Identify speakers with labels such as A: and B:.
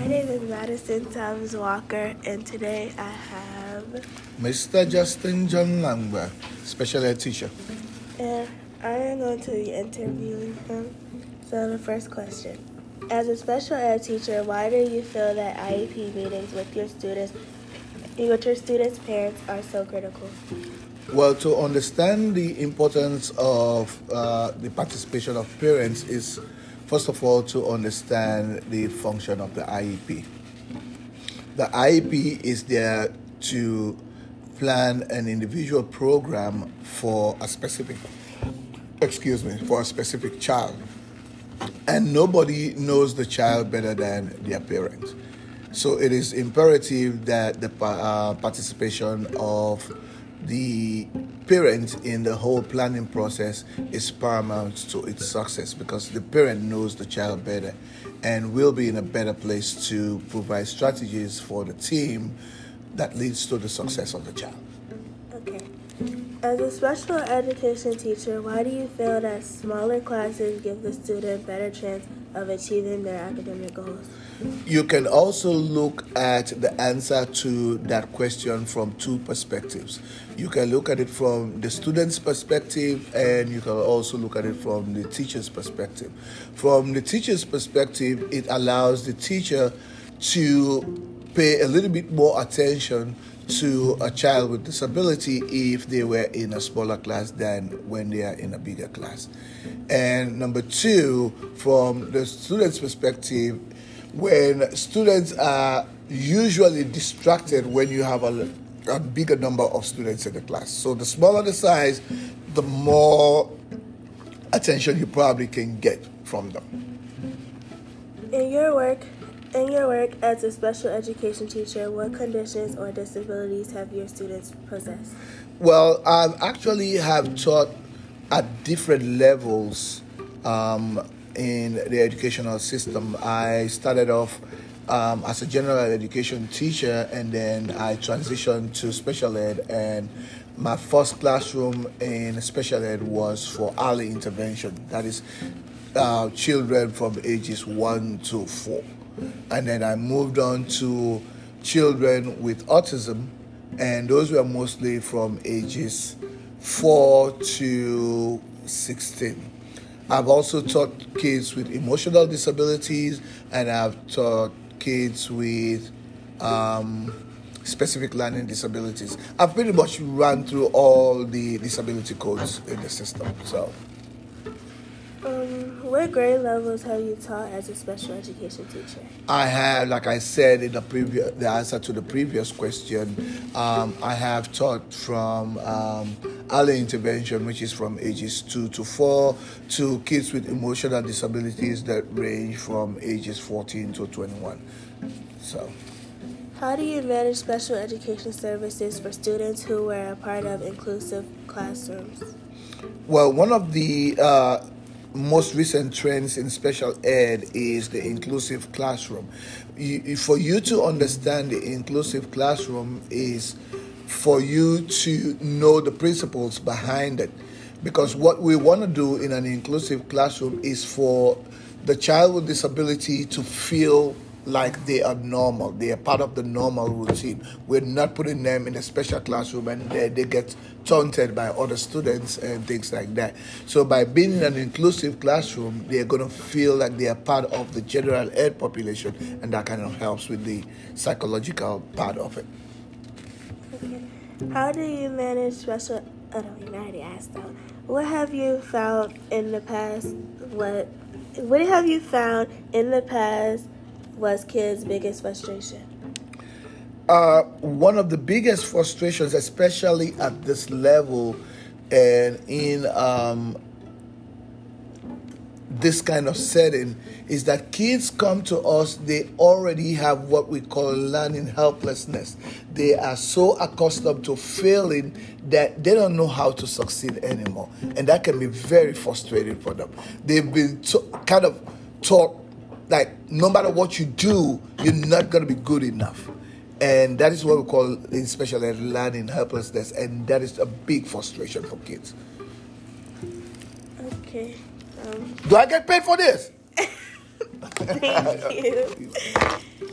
A: My name is Madison Thomas Walker, and today I have
B: Mr. Justin John Langba, special ed teacher.
A: And I am going to be interviewing him. So, the first question As a special ed teacher, why do you feel that IEP meetings with your students, with your students' parents, are so critical?
B: Well, to understand the importance of uh, the participation of parents is, first of all, to understand the function of the IEP. The IEP is there to plan an individual program for a specific, excuse me, for a specific child. And nobody knows the child better than their parents. So it is imperative that the uh, participation of the parent in the whole planning process is paramount to its success because the parent knows the child better and will be in a better place to provide strategies for the team that leads to the success of the child.
A: Okay. As a special education teacher, why do you feel that smaller classes give the student better chance of achieving their academic goals?
B: You can also look at the answer to that question from two perspectives. You can look at it from the student's perspective, and you can also look at it from the teacher's perspective. From the teacher's perspective, it allows the teacher to pay a little bit more attention to a child with disability if they were in a smaller class than when they are in a bigger class. And number two, from the student's perspective, when students are usually distracted when you have a, a bigger number of students in the class. So the smaller the size, the more attention you probably can get from them.
A: In your work, in your work as a special education teacher, what conditions or disabilities have your students possessed?
B: Well, I actually have taught at different levels um, in the educational system. I started off um, as a general education teacher and then I transitioned to special ed and my first classroom in special ed was for early intervention that is uh, children from ages 1 to 4 and then I moved on to children with autism, and those were mostly from ages 4 to 16. I've also taught kids with emotional disabilities, and I've taught kids with um, specific learning disabilities. I've pretty much run through all the disability codes in the system. So.
A: What grade levels have you taught as a special education teacher?
B: I have, like I said in the previous, the answer to the previous question, um, I have taught from um, early intervention, which is from ages two to four, to kids with emotional disabilities that range from ages 14 to 21. So.
A: How do you manage special education services for students who were a part of inclusive classrooms?
B: Well, one of the uh, most recent trends in special ed is the inclusive classroom. You, for you to understand the inclusive classroom is for you to know the principles behind it. Because what we want to do in an inclusive classroom is for the child with disability to feel like they are normal. They are part of the normal routine. We're not putting them in a special classroom and they, they get taunted by other students and things like that. So by being in an inclusive classroom, they're going to feel like they are part of the general ed population, and that kind of helps with the psychological part of it.
A: Okay. How do you manage special? Oh you already asked. What have you found in the past? What what have you found in the past was kids' biggest frustration?
B: Uh, one of the biggest frustrations, especially at this level and in um, this kind of setting, is that kids come to us, they already have what we call learning helplessness. They are so accustomed to failing that they don't know how to succeed anymore. And that can be very frustrating for them. They've been kind of taught like no matter what you do, you're not going to be good enough. And that is what we call in special ed learning helplessness, and that is a big frustration for kids.
A: Okay. Um,
B: Do I get paid for this?
A: thank you.